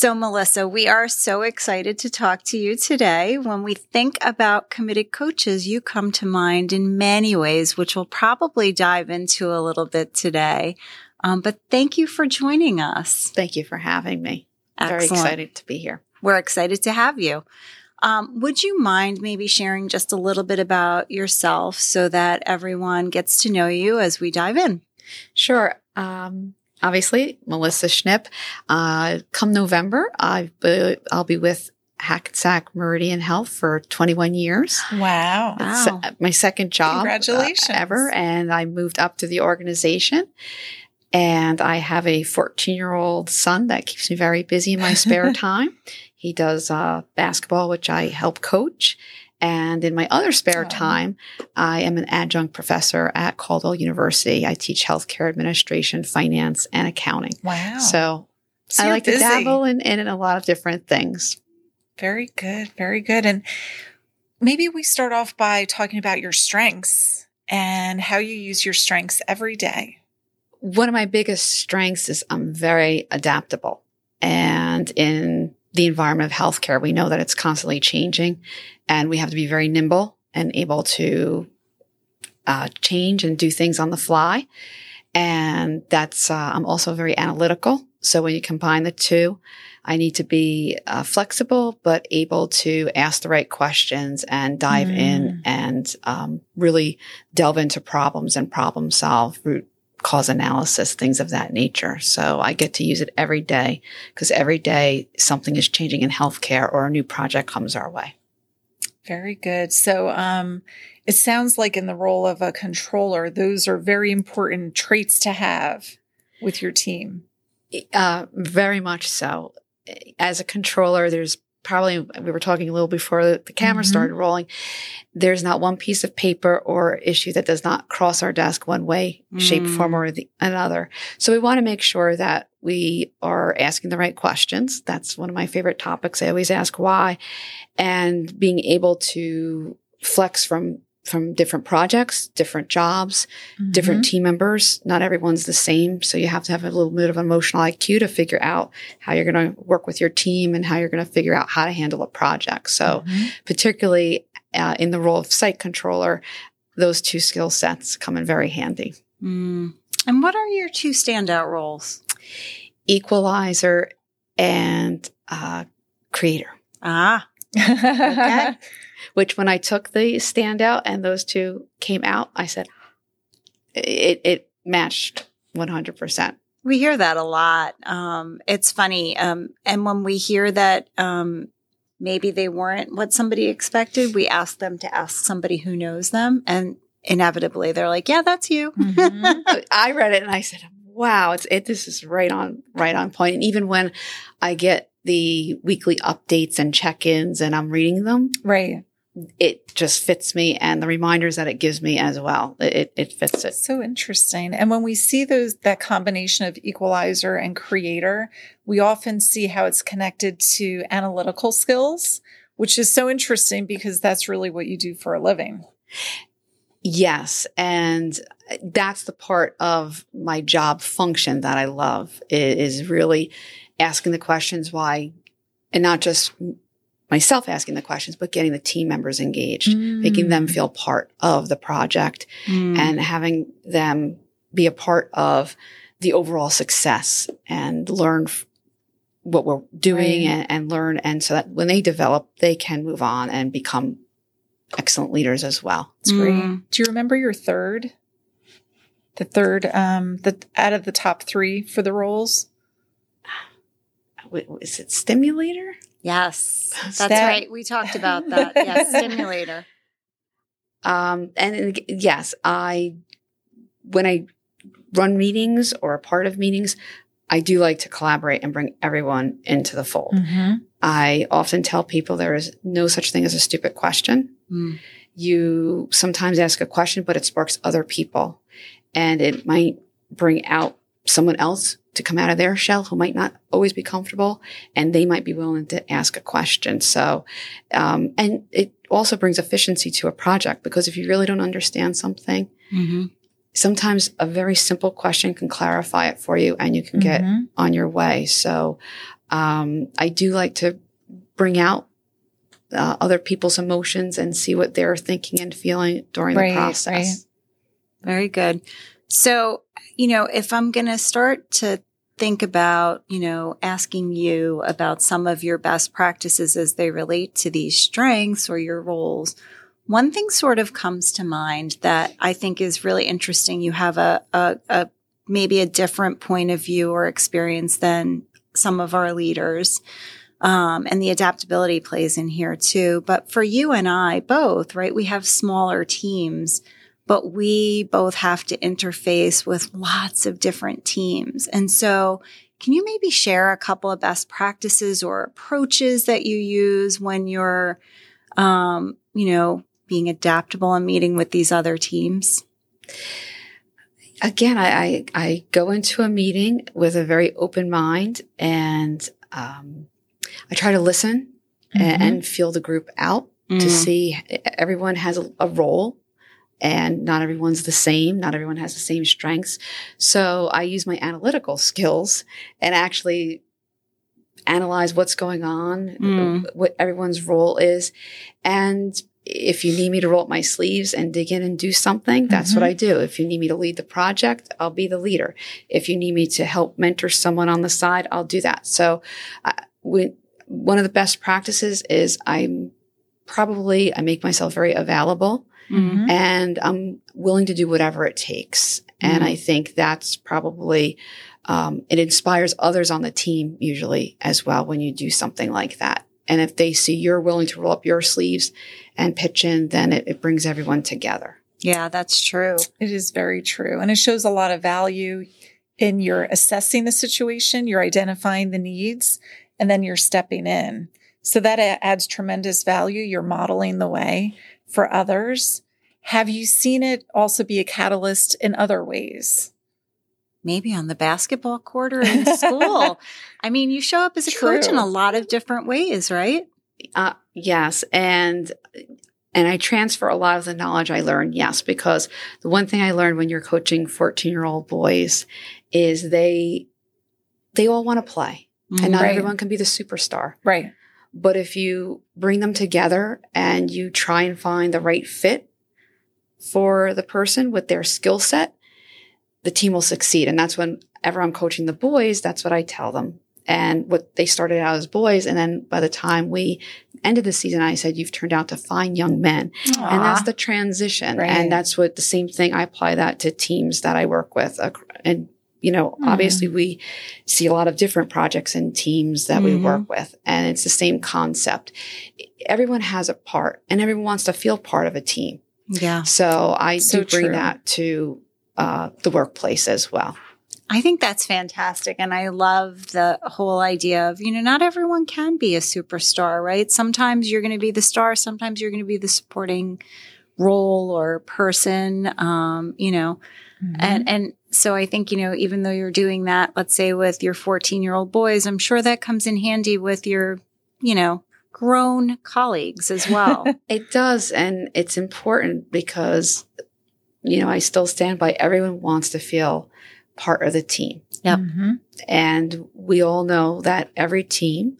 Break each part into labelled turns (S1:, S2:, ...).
S1: So, Melissa, we are so excited to talk to you today. When we think about committed coaches, you come to mind in many ways, which we'll probably dive into a little bit today. Um, but thank you for joining us.
S2: Thank you for having me.
S1: Excellent.
S2: Very excited to be here.
S1: We're excited to have you. Um, would you mind maybe sharing just a little bit about yourself so that everyone gets to know you as we dive in?
S2: Sure. Um, obviously, Melissa Schnipp. Uh, come November, I, I'll be with Hackensack Meridian Health for 21 years.
S3: Wow.
S1: Wow.
S2: My second job uh,
S3: Congratulations.
S2: ever. And I moved up to the organization. And I have a 14 year old son that keeps me very busy in my spare time. He does uh, basketball, which I help coach. And in my other spare
S3: Oh.
S2: time, I am an adjunct professor at Caldwell University. I teach healthcare administration, finance, and accounting.
S3: Wow.
S2: So,
S3: So
S2: I like to
S3: busy.
S2: dabble in, in a lot of different things.
S3: Very good. Very good. And maybe we start off by talking about your strengths and how you use your strengths every day.
S2: One of my biggest strengths is I'm very adaptable. And in the environment of healthcare, we know that it's constantly changing and we have to be very nimble and able to uh, change and do things on the fly. And that's, uh, I'm also very analytical. So when you combine the two, I need to be uh, flexible, but able to ask the right questions and dive
S3: Mm.
S2: in and um, really delve into problems and problem solve root cause analysis, things of that nature. So I get to use it every day because every day something is changing in healthcare or a new project comes our way.
S3: Very good. So, um, it sounds like in the role of a controller, those are very important traits to have with your team.
S2: Uh, very much so. As a controller, there's probably, we were talking a little before the the camera
S3: Mhm.
S2: started rolling. There's not one piece of paper or issue that does not cross our desk one way, shape,
S1: Mm.
S2: form, or the, another. So we want to make sure that we are asking the right questions. That's one of my favorite topics. I always ask why and being able to flex from from different projects, different jobs, different team members. Not everyone's the same. So you have to have a little bit of emotional IQ to figure out how you're going to work with your team and how you're going to figure out how to handle a project. So
S3: Mhm.
S2: particularly uh, in the role of site controller, those two skill sets come in very handy.
S1: Mm. And what are your two standout roles?
S2: Equalizer and uh, creator.
S1: Ah,
S3: okay.
S2: Which when I took the standout and those two came out, I said it it matched one hundred percent.
S1: we hear that a lot. Um, it's funny. Um, and when we hear that um, maybe they weren't what somebody expected, we ask them to ask somebody who knows them. And inevitably they're like, yeah, that's you.
S3: Mhm.
S2: I read it and I said, "Wow, it's it. This is right on, right on point." And even when I get the weekly updates and check-ins, and I'm reading them,
S3: Right.
S2: it just fits me, and the reminders that it gives me as well, it it, it fits it.
S3: So interesting. And when we see those that combination of equalizer and creator, we often see how it's connected to analytical skills, which is so interesting because that's really what you do for a living.
S2: Yes, and that's the part of my job function that I love is really asking the questions why, and not just myself asking the questions, but getting the team members engaged, making them
S3: Mm.
S2: feel part of the project
S1: Mm.
S2: and having them be a part of the overall success and learn f- what we're doing
S3: Right.
S2: and, and learn. And so that when they develop, they can move on and become excellent leaders as well.
S3: It's great.
S1: Mm.
S3: Do you remember your third? The third, um, the out of the top three for the roles.
S2: Is it stimulator?
S1: Yes, that's
S3: That-
S1: right. We talked about that. Yes, stimulator.
S2: Um, and and yes, I, when I run meetings or a part of meetings, I do like to collaborate and bring everyone into the fold.
S3: Mm-hmm.
S2: I often tell people there is no such thing as a stupid question.
S1: Mm.
S2: You sometimes ask a question, but it sparks other people and it might bring out someone else to come out of their shell who might not always be comfortable and they might be willing to ask a question. So, um, and it also brings efficiency to a project because if you really don't understand something,
S1: hmm
S2: sometimes a very simple question can clarify it for you and you can get
S3: Mhm.
S2: on your way. So, um, I do like to bring out uh, other people's emotions and see what they're thinking and feeling during
S3: Right,
S2: the process.
S1: Very good. So, you know, if I'm going to start to think about, you know, asking you about some of your best practices as they relate to these strengths or your roles, one thing sort of comes to mind that I think is really interesting. You have a, a, a maybe a different point of view or experience than some of our leaders. Um, and the adaptability plays in here too. But for you and I both, right? We have smaller teams but we both have to interface with lots of different teams. And so can you maybe share a couple of best practices or approaches that you use when you're, um, you know, being adaptable and meeting with these other teams?
S2: Again, I, I, I go into a meeting with a very open mind and um, I try to listen a-
S3: Mhm.
S2: and feel the group out to
S1: Mm.
S2: see everyone has a, a role and not everyone's the same. Not everyone has the same strengths. So I use my analytical skills and actually analyze what's going on,
S1: Mm.
S2: what everyone's role is. And if you need me to roll up my sleeves and dig in and do something, that's what
S3: Mhm.
S2: I do. If you need me to lead the project, I'll be the leader. If you need me to help mentor someone on the side, I'll do that. So, uh, when, one of the best practices is I'm probably, I make myself very available
S3: Mhm.
S2: and I'm willing to do whatever it takes. And
S1: Mhm.
S2: I think that's probably, um, it inspires others on the team usually as well when you do something like that. And if they see you're willing to roll up your sleeves and pitch in, then it, it brings everyone together.
S1: Yeah, that's true.
S3: It is very true. And it shows a lot of value in your assessing the situation, you're identifying the needs, and then you're stepping in. So that adds tremendous value. You're modeling the way for others. Have you seen it also be a catalyst in other ways?
S1: Maybe on the basketball court or in school. I mean, you show up as a coach in a lot of different ways, right?
S2: Uh, yes. And, and I transfer a lot of the knowledge I learned. Yes. Because the one thing I learned when you're coaching 14 year old boys is they, they all want to play and not
S3: Right.
S2: everyone can be the superstar.
S3: Right.
S2: But if you bring them together and you try and find the right fit for the person with their skill set, the team will succeed. And that's whenever I'm coaching the boys, that's what I tell them. And what they started out as boys. And then by the time we ended the season, I said, you've turned out to fine young men. And that's the transition.
S3: Right.
S2: And that's what the same thing, I apply that to teams that I work with. And, you know,
S3: Mhm.
S2: obviously we see a lot of different projects and teams that we
S1: Mhm.
S2: work with. And it's the same concept. Everyone has a part and everyone wants to feel part of a team.
S1: Yeah.
S2: So I
S3: So
S2: do bring
S3: true.
S2: that to uh, the workplace as well.
S1: I think that's fantastic. And I love the whole idea of, you know, not everyone can be a superstar, right? Sometimes you're going to be the star. Sometimes you're going to be the supporting role or person, um, you know,
S3: Mm-hmm.
S1: and, and so I think, you know, even though you're doing that, let's say with your 14 year old boys, I'm sure that comes in handy with your, you know, grown colleagues as well.
S2: It does. And it's important because, you know, I still stand by everyone wants to feel part of the team.
S1: Yep.
S3: Mhm.
S2: And we all know that every team,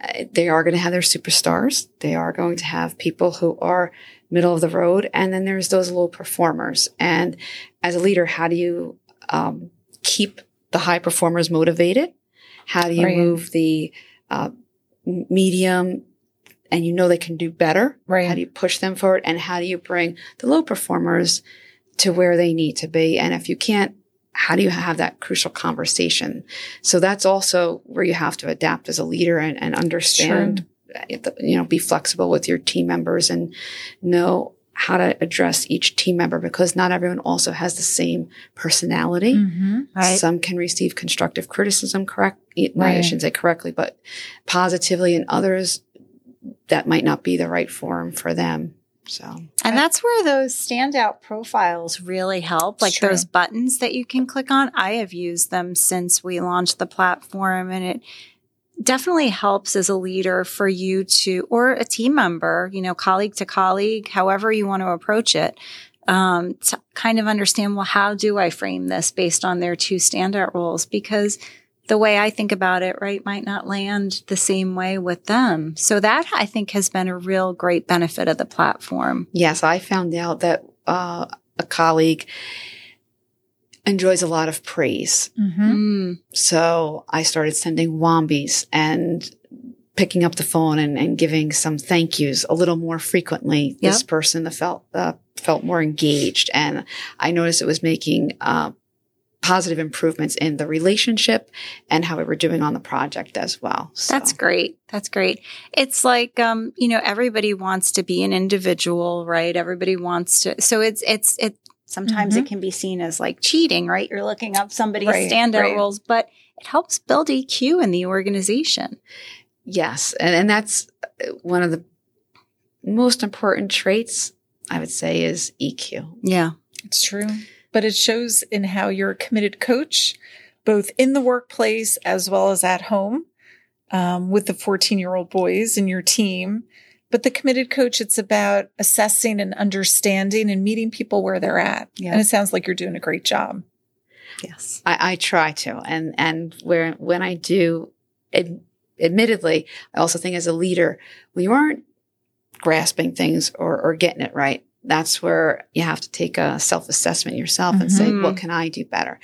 S2: uh, they are going to have their superstars. They are going to have people who are middle of the road. And then there's those low performers. And as a leader, how do you um, keep the high performers motivated? How do you
S3: Right.
S2: move the uh, medium and you know they can do better?
S3: Right.
S2: How do you push them forward? And how do you bring the low performers to where they need to be? And if you can't, how do you have that crucial conversation? So that's also where you have to adapt as a leader and, and understand, you know, be flexible with your team members and know how to address each team member because not everyone also has the same personality.
S3: Mhm.
S1: right.
S2: Some can receive constructive criticism correct.
S3: right.
S2: I shouldn't say correctly, but positively and others that might not be the right forum for them. So
S1: And that's where those standout profiles really help. Like
S3: True.
S1: those buttons that you can click on. I have used them since we launched the platform and it definitely helps as a leader for you to, or a team member, you know, colleague to colleague, however you want to approach it. um, to kind of understand, well, how do I frame this based on their two standout roles? Because the way I think about it, right, might not land the same way with them. So that I think has been a real great benefit of the platform.
S2: Yes, I found out that uh, a colleague enjoys a lot of praise.
S3: Mm-hmm.
S1: Mm,
S2: So I started sending Wambis and picking up the phone and, and giving some thank yous a little more frequently. This
S1: Yep.
S2: person felt uh, felt more engaged, and I noticed it was making uh, positive improvements in the relationship and how we were doing on the project as well. So,
S1: That's great. That's great. It's like, um, you know, everybody wants to be an individual, right? Everybody wants to. So it's, it's, it, sometimes
S3: Mhm.
S1: it can be seen as like cheating, right? You're looking up somebody's
S3: Right,
S1: standout
S3: right.
S1: roles, but it helps build EQ in the organization.
S2: yes, and and that's uh, one of the most important traits I would say is EQ.
S1: Yeah.
S3: It's true. But it shows in how you're a committed coach, both in the workplace as well as at home um, with the 14 year old boys in your team. But the committed coach, it's about assessing and understanding and meeting people where they're at.
S1: Yeah.
S3: And it sounds like you're doing a great job.
S1: Yes.
S2: I, I try to, and and where when I do, ad, admittedly, I also think as a leader, when you aren't grasping things or, or getting it right, that's where you have to take a self assessment yourself and say,
S1: Mhm.
S2: what can I do better?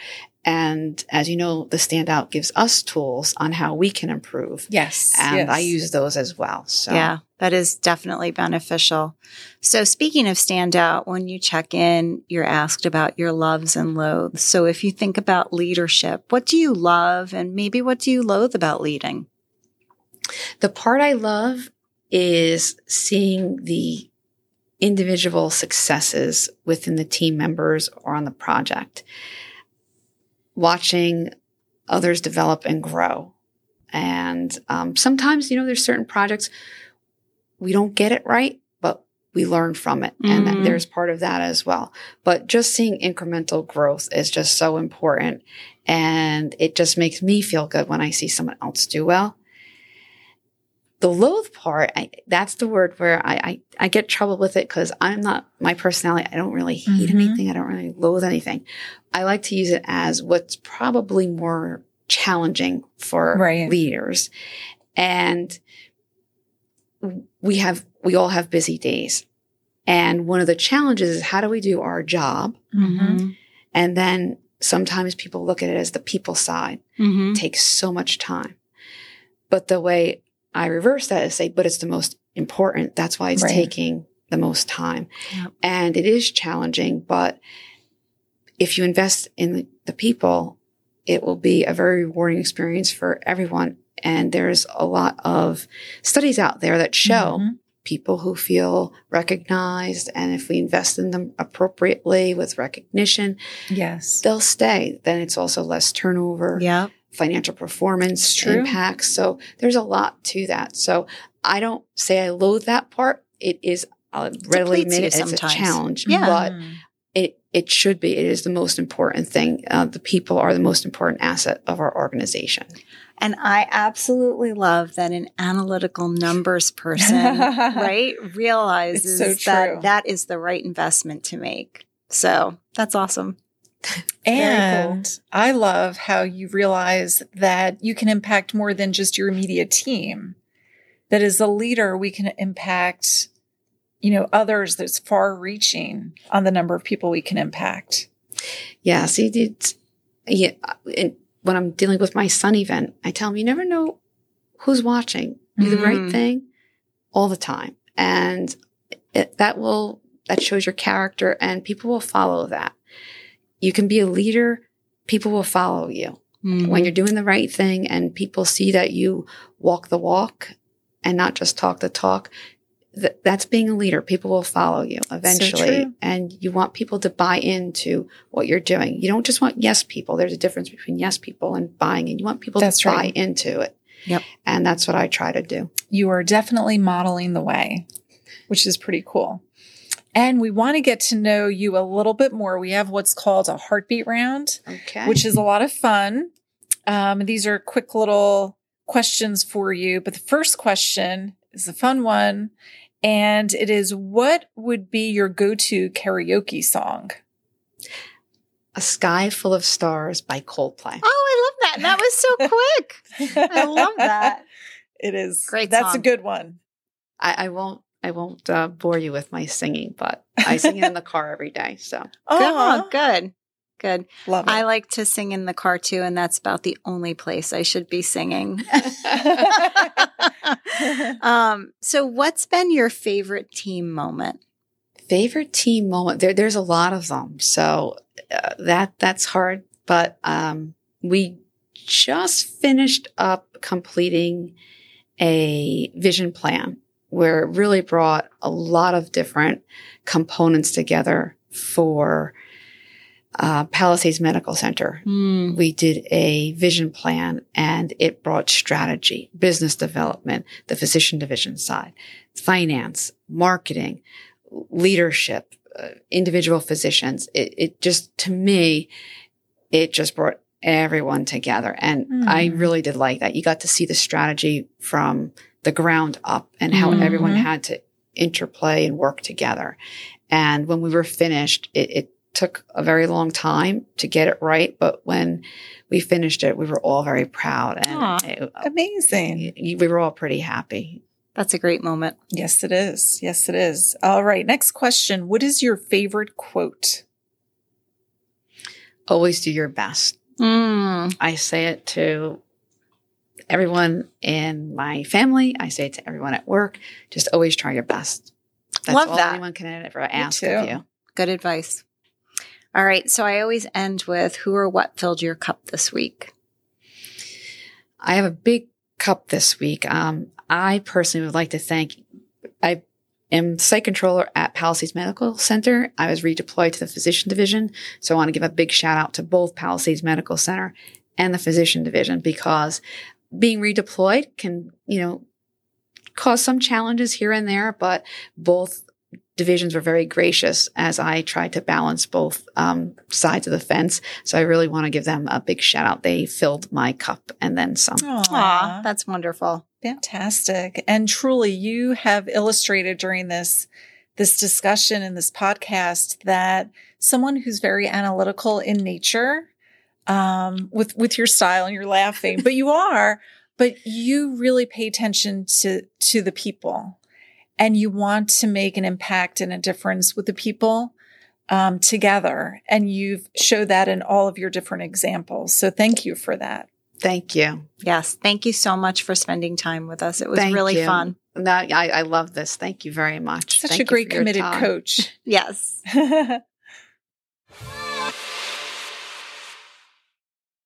S2: And as you know, the standout gives us tools on how we can improve,
S3: Yes.
S2: and I use those as well. So
S1: Yeah, that is definitely beneficial. So, speaking of standout, when you check in, you're asked about your loves and loathes. So, if you think about leadership, what do you love and maybe what do you loathe about leading?
S2: The part I love is seeing the individual successes within the team members or on the project, watching others develop and grow. And um, sometimes, you know, there's certain projects we don't get it right, but we learn from it. And
S1: Mhm.
S2: there's part of that as well. But just seeing incremental growth is just so important. And it just makes me feel good when I see someone else do well the loathe part, I, that's the word where I, I, I get trouble with it because I'm not my personality. I don't really hate
S3: Mhm.
S2: anything. I don't really loathe anything. I like to use it as what's probably more challenging for
S3: Right.
S2: leaders. And we have, we all have busy days. And one of the challenges is how do we do our job?
S3: Mm-hmm.
S2: And then sometimes people look at it as the people side
S1: Mm-hmm.
S2: takes so much time. But the way I reverse that is say, but it's the most important. That's why it's
S3: Right.
S2: taking the most time.
S1: Yep.
S2: And it is challenging, but if you invest in the, people, it will be a very rewarding experience for everyone. And there's a lot of studies out there that show
S3: Mhm.
S2: people who feel recognized. And if we invest in them appropriately with recognition,
S3: Yes.
S2: they'll stay. Then it's also less turnover
S1: Yeah.
S2: Financial performance impacts. So there's a lot to that. So I don't say I loathe that part. It is I'll readily admit it, it's a challenge,
S1: Yeah.
S2: but it it should be. It is the most important thing. Uh, the people are the most important asset of our organization.
S1: And I absolutely love that an analytical numbers person, right, realizes
S3: so
S1: that that is the right investment to make. So that's awesome.
S3: And I love how you realize that you can impact more than just your immediate team. That as a leader, we can impact, you know, others that's far reaching on the number of people we can impact.
S2: Yeah. See, it's, yeah. And when I'm dealing with my son event, I tell him, you never know who's watching. Do the right
S1: Mhm.
S2: thing all the time. And it, that will, that shows your character and people will follow that. You can be a leader. People will follow you
S1: Mm-hmm.
S2: when you're doing the right thing and people see that you walk the walk and not just talk the talk. Th- that's being a leader. People will follow you eventually.
S3: true.
S2: and you want people to buy into what you're doing. You don't just want yes people. There's a difference between yes people and buying in. You want people
S3: That's
S2: to buy into it.
S1: Yep.
S2: And that's what I try to do.
S3: You are definitely modeling the way, which is pretty cool. And we want to get to know you a little bit more. We have what's called a heartbeat round.
S2: Okay.
S3: which is a lot of fun. Um, these are quick little questions for you. But the first question is a fun one. And it is what would be your go to karaoke song?
S2: A Sky Full of Stars by Coldplay.
S1: Oh, I love that. That was so quick. I love that.
S3: It is.
S1: Great
S3: That's
S1: song.
S3: a good one.
S2: I, I won't I won't uh, bore you with my singing, but I sing it in the car every day. So
S3: Oh,
S1: Good. Good. Good.
S3: love it.
S1: I like to sing in the car too, and that's about the only place I should be singing. um, so, what's been your favorite team moment?
S2: favorite team moment there there's a lot of them so uh, that that's hard but um we just finished up completing a vision plan where it really brought a lot of different components together for uh, Palisades Medical Center. We did a vision plan and it brought strategy, business development, the physician division side, finance, marketing, leadership, uh, individual physicians. It, it just, to me, it just brought everyone together. And I
S3: Hmm.
S2: really did like that. You got to see the strategy from the ground up and how
S1: Mhm.
S2: everyone had to interplay and work together. And when we were finished, it, it took a very long time to get it right. But when we finished it, we were all very proud
S1: Aw.
S2: and it-
S3: Amazing.
S2: y- we were all pretty happy.
S1: That's a great moment.
S3: Yes, it is. Yes, it is. All right. Next question. What is your favorite quote?
S2: Always do your best.
S1: Mm.
S2: I say it to everyone in my family. I say it to everyone at work. Just always try your best. That's
S1: Love
S2: all
S1: that.
S2: anyone can ever ask of you.
S1: Good advice. All right. So, I always end with who or what filled your cup this week?
S2: I have a big cup this week. Um, I personally would like to thank. I am site controller at Palisades Medical Center. I was redeployed to the physician division, so I want to give a big shout out to both Palisades Medical Center and the physician division because being redeployed can, you know, cause some challenges here and there, but both divisions were very gracious as I tried to balance both um, sides of the fence. So I really want to give them a big shout out. They filled my cup and then some.
S1: Aw, that's wonderful.
S3: Fantastic. And truly you have illustrated during this this discussion in this podcast that someone who's very analytical in nature um with with your style and you're laughing, but you are, but you really pay attention to to the people and you want to make an impact and a difference with the people um, together. And you've showed that in all of your different examples. So thank you for that.
S2: Thank you.
S1: Yes. Thank you so much for spending time with us. It was
S2: Thank
S1: really
S2: you.
S1: fun.
S2: No, I, I love this. Thank you very much.
S3: Such
S2: Thank
S3: a great committed coach.
S1: Yes.